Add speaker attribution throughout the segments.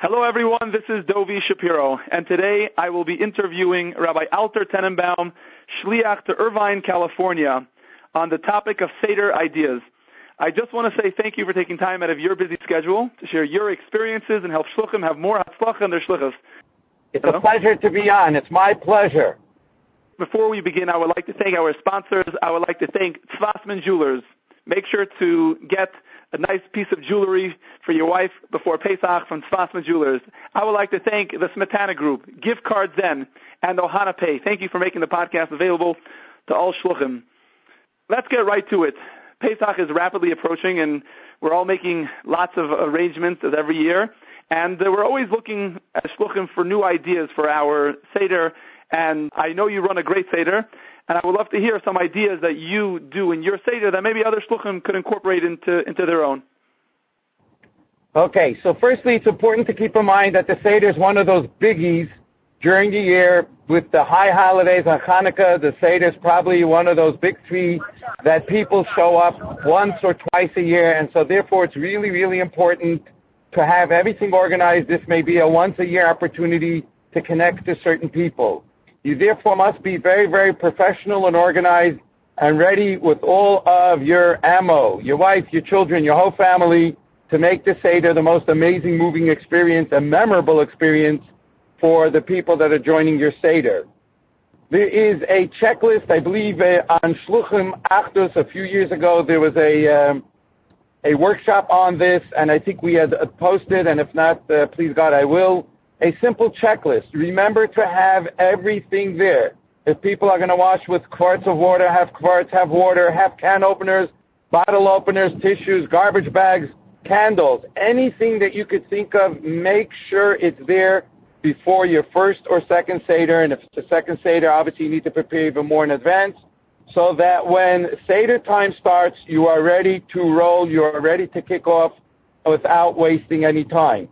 Speaker 1: Hello, everyone. This is Dovi Shapiro, and today I will be interviewing Rabbi Alter Tenenbaum, Shliach to Irvine, California, on the topic of Seder ideas. I just want to say thank you for taking time out of your busy schedule to share your experiences and help Shluchim have more Hatzlach in their Shlichus.
Speaker 2: It's Hello? a pleasure to be on. It's my pleasure.
Speaker 1: Before we begin, I would like to thank our sponsors. I would like to thank Tzvassman Jewelers. Make sure to get a nice piece of jewelry for your wife before Pesach from Tzvassman Jewelers. I would like to thank the Smetana Group, Gift Card Zen, and Ohana Pay. Thank you for making the podcast available to all shluchim. Let's get right to it. Pesach is rapidly approaching, and we're all making lots of arrangements as every year. And uh, we're always looking at shluchim for new ideas for our Seder. And I know you run a great Seder, and I would love to hear some ideas that you do in your Seder that maybe other shluchim could incorporate into, into their own.
Speaker 2: Okay, so firstly, it's important to keep in mind that the Seder is one of those biggies during the year with the high holidays on Hanukkah. The Seder is probably one of those big three that people show up once or twice a year, and so therefore it's really, really important to have everything organized. This may be a once a year opportunity to connect to certain people. You therefore must be very, very professional and organized and ready with all of your ammo, your wife, your children, your whole family, to make the Seder the most amazing, moving experience, a memorable experience for the people that are joining your Seder. There is a checklist, I believe, uh, on Shluchim Achdus a few years ago. There was a um, a workshop on this, and I think we had posted, and if not, uh, please God, I will a simple checklist. Remember to have everything there. If people are going to wash with quarts of water, have quarts, have water, have can openers, bottle openers, tissues, garbage bags, candles, anything that you could think of, make sure it's there before your first or second Seder. And if it's a second Seder, obviously you need to prepare even more in advance so that when Seder time starts, you are ready to roll, you are ready to kick off without wasting any time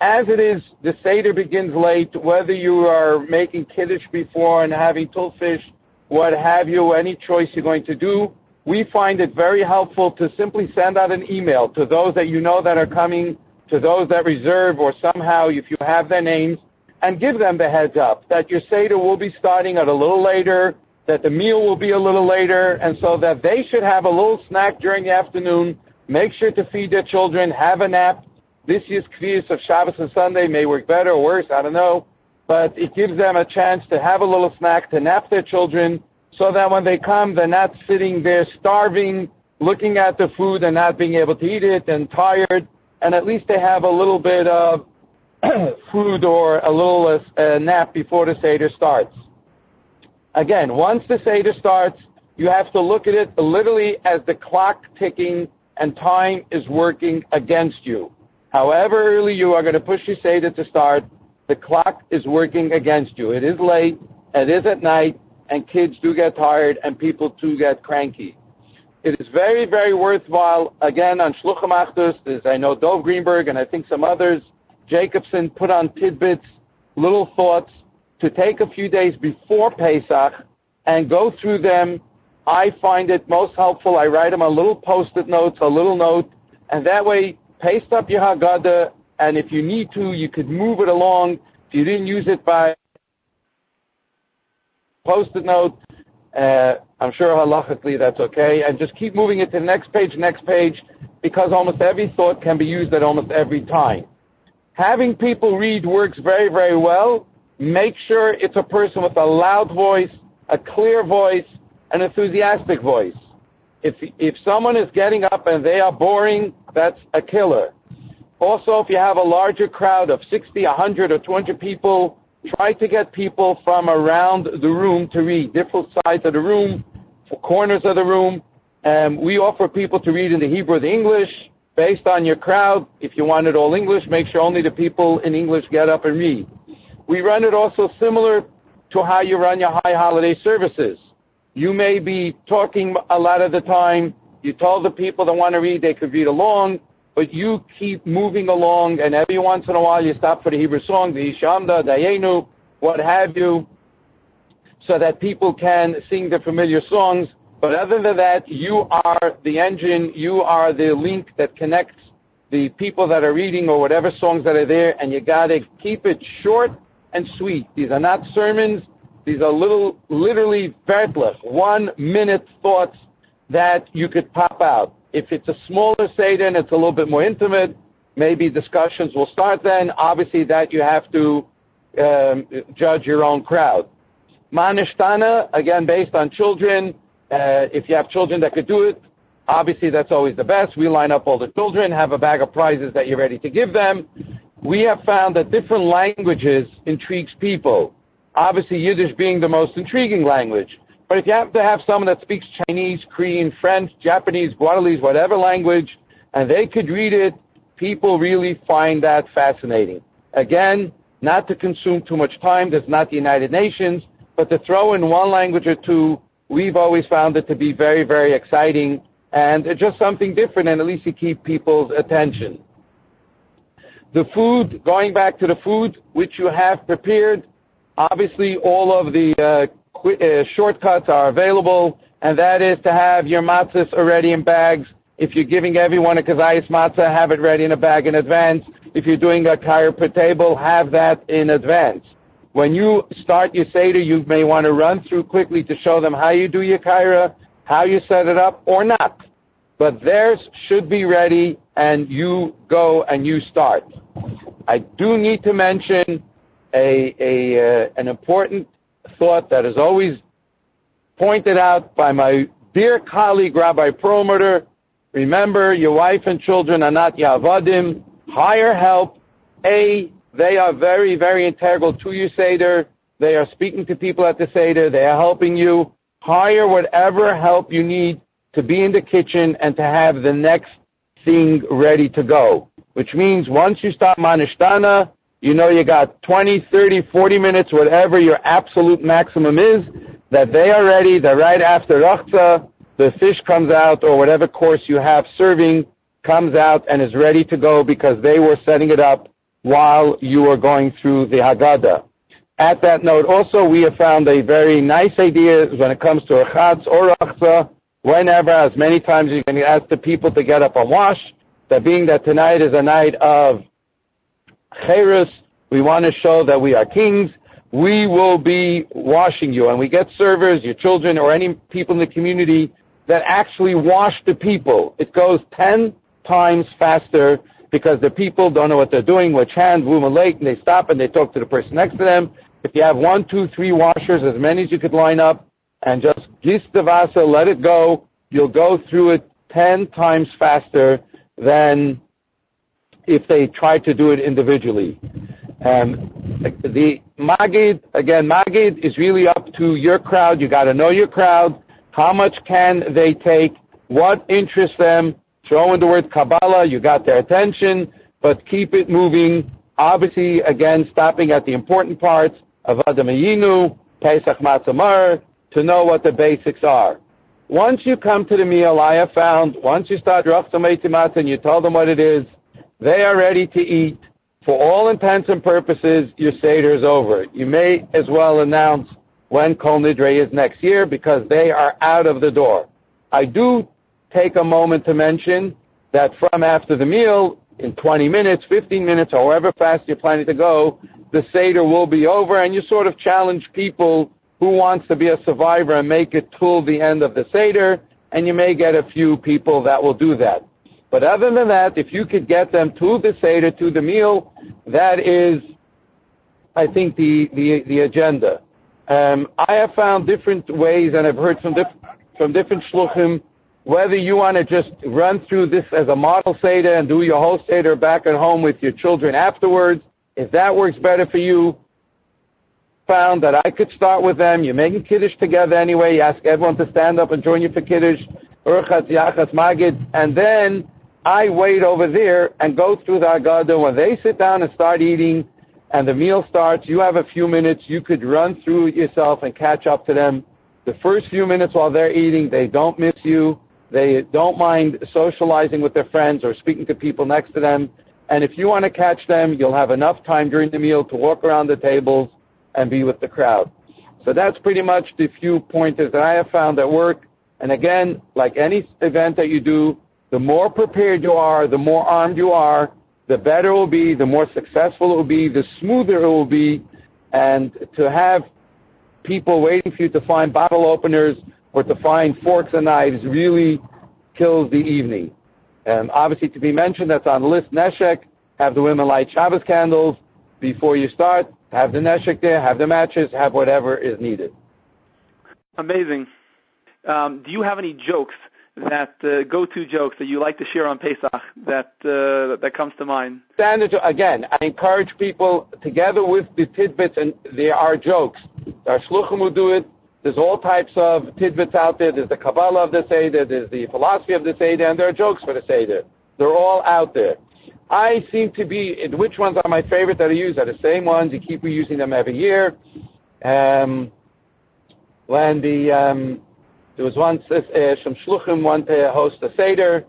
Speaker 2: as it is, the Seder begins late, whether you are making Kiddush before and having Tulfish, what have you, any choice you're going to do, we find it very helpful to simply send out an email to those that you know that are coming, to those that reserve, or somehow if you have their names, and give them the heads up that your Seder will be starting at a little later, that the meal will be a little later, and so that they should have a little snack during the afternoon, make sure to feed their children, have a nap, this year's Kviyas of Shabbos and Sunday may work better or worse, I don't know. But it gives them a chance to have a little snack, to nap their children, so that when they come, they're not sitting there starving, looking at the food and not being able to eat it and tired. And at least they have a little bit of food or a little uh, nap before the Seder starts. Again, once the Seder starts, you have to look at it literally as the clock ticking and time is working against you. However early you are going to push your Seder to start, the clock is working against you. It is late, it is at night, and kids do get tired, and people do get cranky. It is very, very worthwhile, again, on Shluchim Achdus, as I know Dov Greenberg and I think some others, Jacobson put on tidbits, little thoughts, to take a few days before Pesach and go through them. I find it most helpful. I write them on little post-it notes, a little note, and that way paste up your Haggadah, and if you need to, you could move it along. If you didn't use it by post-it note, uh, I'm sure halachically that's okay, and just keep moving it to the next page, next page, because almost every thought can be used at almost every time. Having people read works very, very well. Make sure it's a person with a loud voice, a clear voice, an enthusiastic voice. If, if someone is getting up and they are boring, that's a killer. Also, if you have a larger crowd of 60, 100, or 200 people, try to get people from around the room to read, different sides of the room, corners of the room. Um, we offer people to read in the Hebrew or the English based on your crowd. If you want it all English, make sure only the people in English get up and read. We run it also similar to how you run your high holiday services. You may be talking a lot of the time you told the people that want to read they could read along, but you keep moving along, and every once in a while you stop for the Hebrew song, the Ishamda, Dayenu, what have you, so that people can sing the familiar songs. But other than that, you are the engine, you are the link that connects the people that are reading or whatever songs that are there, and you got to keep it short and sweet. These are not sermons. These are little, literally vertless, one minute thoughts that you could pop out. If it's a smaller Seder and it's a little bit more intimate, maybe discussions will start then. Obviously, that you have to um, judge your own crowd. Manishtana, again, based on children. Uh, if you have children that could do it, obviously that's always the best. We line up all the children, have a bag of prizes that you're ready to give them. We have found that different languages intrigues people. Obviously, Yiddish being the most intriguing language. But if you happen to have someone that speaks Chinese, Korean, French, Japanese, Guadeloupe, whatever language, and they could read it, people really find that fascinating. Again, not to consume too much time, that's not the United Nations, but to throw in one language or two, we've always found it to be very, very exciting and just something different, and at least you keep people's attention. The food, going back to the food which you have prepared, obviously all of the uh, shortcuts are available, and that is to have your matzahs already in bags. If you're giving everyone a kazayas matzah, have it ready in a bag in advance. If you're doing a kair per table, have that in advance. When you start your Seder, you may want to run through quickly to show them how you do your kaira, how you set it up, or not. But theirs should be ready, and you go and you start. I do need to mention a, a uh, an important thought that is always pointed out by my dear colleague, Rabbi Perlmutter. Remember, your wife and children are not avadim. Hire help. A, they are very, very integral to your Seder. They are speaking to people at the Seder. They are helping you. Hire whatever help you need to be in the kitchen and to have the next thing ready to go. Which means once you start Manishtana, you know you got 20, 30, 40 minutes, whatever your absolute maximum is, that they are ready, that right after Rachza, the fish comes out or whatever course you have serving comes out and is ready to go because they were setting it up while you were going through the Haggadah. At that note, also, we have found a very nice idea when it comes to Rachatz or Rachza, whenever, as many times you can ask the people to get up and wash, that being that tonight is a night of Cheirus, we want to show that we are kings. We will be washing you. And we get servers, your children, or any people in the community that actually wash the people. It goes 10 times faster because the people don't know what they're doing, which hand, boom, late, and they stop and they talk to the person next to them. If you have one, two, three washers, as many as you could line up, and just gis the vasa, let it go, you'll go through it 10 times faster than if they try to do it individually. The Magid, again, Magid is really up to your crowd. You got to know your crowd. How much can they take? What interests them? Throw in the word Kabbalah. You got their attention, but keep it moving. Obviously, again, stopping at the important parts of Avadim Hayinu, Pesach Matzah Maror, to know what the basics are. Once you come to the meal, I have found, once you start Rachzametimat and you tell them what it is, they are ready to eat. For all intents and purposes, your Seder is over. You may as well announce when Kol Nidre is next year because they are out of the door. I do take a moment to mention that from after the meal, in 20 minutes, 15 minutes, however fast you're planning to go, the Seder will be over and you sort of challenge people who wants to be a survivor and make it till the end of the Seder, and you may get a few people that will do that. But other than that, if you could get them to the Seder, to the meal, that is, I think, the, the, the agenda. Um, I have found different ways, and I've heard from, diff- from different shluchim, whether you want to just run through this as a model Seder and do your whole Seder back at home with your children afterwards, if that works better for you, found that I could start with them. You're making Kiddush together anyway. You ask everyone to stand up and join you for Kiddush, Magid, and then I wait over there and go through the Haggadah. When they sit down and start eating and the meal starts, you have a few minutes. You could run through yourself and catch up to them. The first few minutes while they're eating, they don't miss you. They don't mind socializing with their friends or speaking to people next to them. And if you want to catch them, you'll have enough time during the meal to walk around the tables and be with the crowd. So that's pretty much the few pointers that I have found that work. And again, like any event that you do, the more prepared you are, the more armed you are, the better it will be, the more successful it will be, the smoother it will be, and to have people waiting for you to find bottle openers or to find forks and knives really kills the evening. And obviously, to be mentioned, that's on the list. Neshek, have the women light Shabbos candles before you start. Have the neshek there, have the matches, have whatever is needed.
Speaker 1: Amazing. Um, do you have any jokes that uh, go-to jokes that you like to share on Pesach that uh, that comes to mind?
Speaker 2: Standard again. I encourage people together with the tidbits, and there are jokes. Our shluchim will do it. There's all types of tidbits out there. There's the Kabbalah of the Seder. There's the philosophy of the Seder, and there are jokes for the Seder. They're all out there. I seem to be, which ones are my favorite that I use are the same ones. You keep reusing them every year. Um, when the, um, there was once uh, some shluchim wanted to host a Seder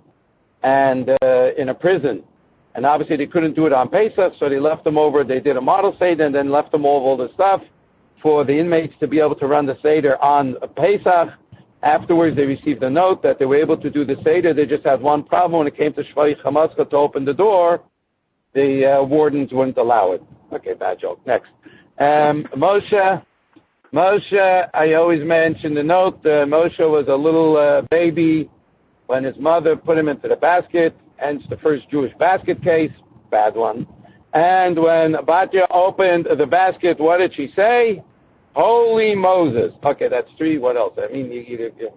Speaker 2: and uh, in a prison. And obviously they couldn't do it on Pesach, so they left them over. They did a model Seder and then left them over all the stuff for the inmates to be able to run the Seder on Pesach. Afterwards, they received a note that they were able to do the Seder. They just had one problem when it came to Shfoch Chamatcha to open the door. The uh, wardens wouldn't allow it. Okay, bad joke. Next. Um, Moshe, Moshe, I always mention the note. Uh, Moshe was a little uh, baby when his mother put him into the basket, hence the first Jewish basket case. Bad one. And when Batya opened the basket, what did she say? Holy Moses. Okay, that's three. What else? I mean, you, you, you,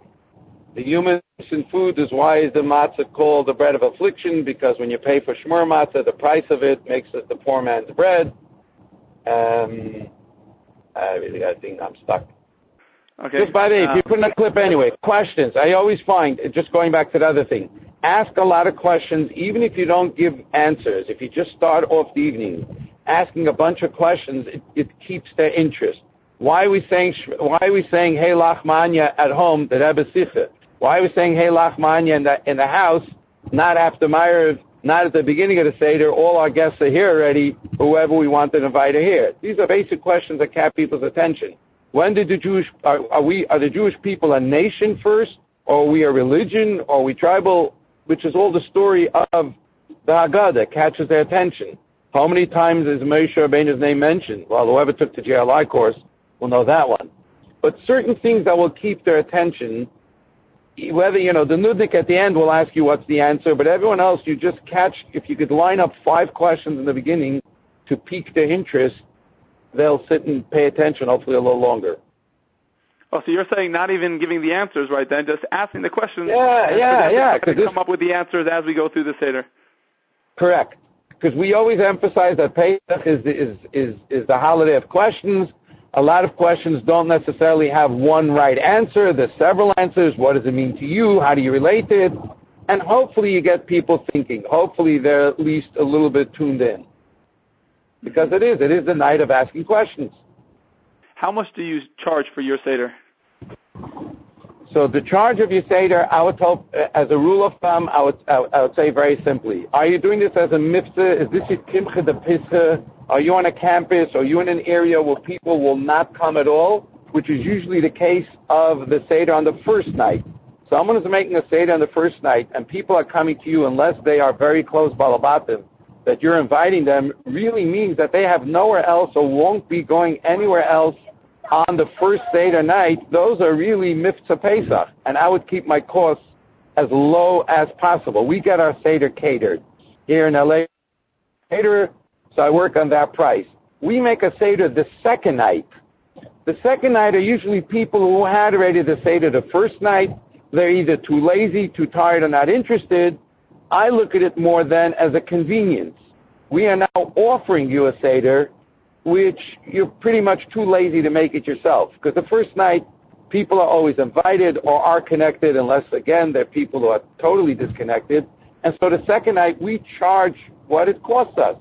Speaker 2: the human in food is why is the matzah called the bread of affliction? Because when you pay for shmur matzah, the price of it makes it the poor man's bread. Um, I really, I think I'm stuck.
Speaker 1: Okay.
Speaker 2: Just by the way, if you put in a clip anyway, questions. I always find, just going back to the other thing, ask a lot of questions, even if you don't give answers. If you just start off the evening asking a bunch of questions, it, it keeps their interest. Why are we saying Why are we saying Ha Lachma Anya at home? The Rebbe Sicha. Why are we saying Ha Lachma Anya in the in the house? Not after Meyer, not at the beginning of the seder. All our guests are here already. Whoever we want to invite are here. These are basic questions that catch people's attention. When did the Jewish are, are we are the Jewish people a nation first, or are we a religion, or are we tribal? Which is all the story of the Haggadah catches their attention. How many times is Moshe Rabbeinu's name mentioned? Well, whoever took the JLI course will know that one. But certain things that will keep their attention, whether, you know, the nudnik at the end will ask you what's the answer, but everyone else, you just catch, if you could line up five questions in the beginning to pique their interest, they'll sit and pay attention, hopefully a little longer.
Speaker 1: Oh, so you're saying not even giving the answers right then, just asking the questions.
Speaker 2: Yeah, yeah, yeah.
Speaker 1: Because come up with the answers as we go through the seder.
Speaker 2: Correct. Because we always emphasize that Pesach is is, is, is the holiday of questions, a lot of questions don't necessarily have one right answer. There's several answers. What does it mean to you? How do you relate to it? And hopefully you get people thinking. Hopefully they're at least a little bit tuned in. Because it is. It is the night of asking questions.
Speaker 1: How much do you charge for your Seder?
Speaker 2: So the charge of your Seder, I would tell, as a rule of thumb, I would, I would say very simply, are you doing this as a mitzvah? Is this your kimcha de pischa? Are you on a campus? Are you in an area where people will not come at all? Which is usually the case of the Seder on the first night. Someone is making a Seder on the first night, and people are coming to you unless they are very close balabatim, that you're inviting them really means that they have nowhere else or won't be going anywhere else on the first Seder night. Those are really mitzvah Pesach, and I would keep my costs as low as possible. We get our Seder catered here in LA. Caterer so I work on that price. We make a Seder the second night. The second night are usually people who had already the Seder the first night. They're either too lazy, too tired, or not interested. I look at it more than as a convenience. We are now offering you a Seder, which you're pretty much too lazy to make it yourself. Because the first night, people are always invited or are connected, unless, again, they're people who are totally disconnected. And so the second night, we charge what it costs us.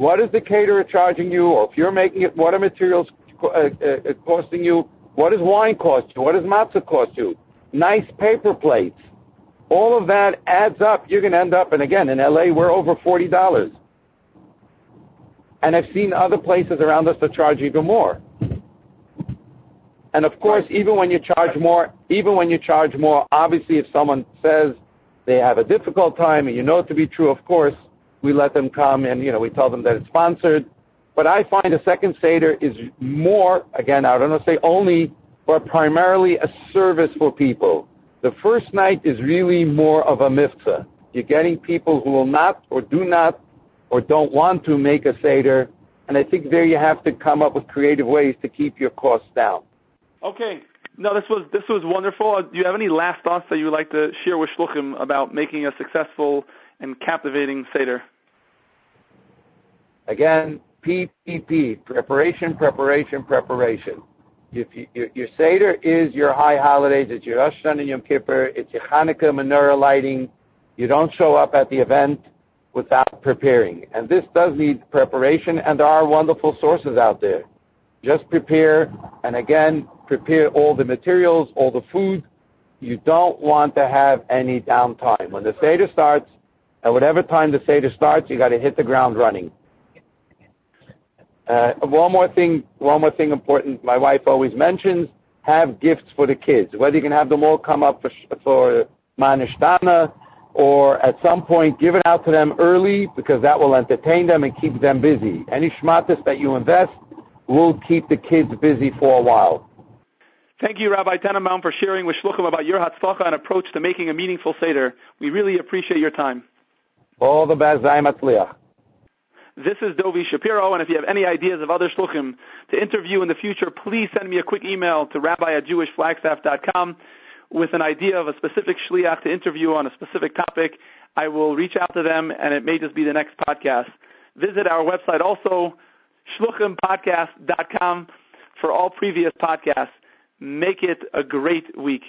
Speaker 2: What is the caterer charging you? Or if you're making it, what are materials uh, uh, costing you? What does wine cost you? What does matzah cost you? Nice paper plates. All of that adds up. You're going to end up, and again, in LA, we're over $40. And I've seen other places around us that charge even more. And of course, even when you charge more, even when you charge more, obviously if someone says they have a difficult time, and you know it to be true, of course, we let them come and, you know, we tell them that it's sponsored. But I find a second Seder is more, again, I don't want to say only, but primarily a service for people. The first night is really more of a mitzvah. You're getting people who will not or do not or don't want to make a Seder, and I think there you have to come up with creative ways to keep your costs down.
Speaker 1: Okay. No, this was this was wonderful. Do you have any last thoughts that you would like to share with Shluchim about making a successful and captivating Seder?
Speaker 2: Again, PPP, preparation, preparation, preparation. If you, your, your Seder is your high holidays, it's your Rosh Hashanah and Yom Kippur, it's your Hanukkah menorah lighting. You don't show up at the event without preparing. And this does need preparation, and there are wonderful sources out there. Just prepare, and again, prepare all the materials, all the food. You don't want to have any downtime. When the Seder starts, at whatever time the Seder starts, you got to hit the ground running. Uh, one more thing, one more thing important. My wife always mentions: have gifts for the kids. Whether you can have them all come up for for manishtana, or at some point give it out to them early because that will entertain them and keep them busy. Any shmatis that you invest will keep the kids busy for a while.
Speaker 1: Thank you, Rabbi Tenenbaum, for sharing with Shluchim about your hatzlacha and approach to making a meaningful seder. We really appreciate your time.
Speaker 2: All the best,
Speaker 1: this is Dovi Shapiro, and if you have any ideas of other shluchim to interview in the future, please send me a quick email to rabbi at jewishflagstaff.com with an idea of a specific shliach to interview on a specific topic. I will reach out to them, and it may just be the next podcast. Visit our website also, shluchimpodcast.com, for all previous podcasts. Make it a great week.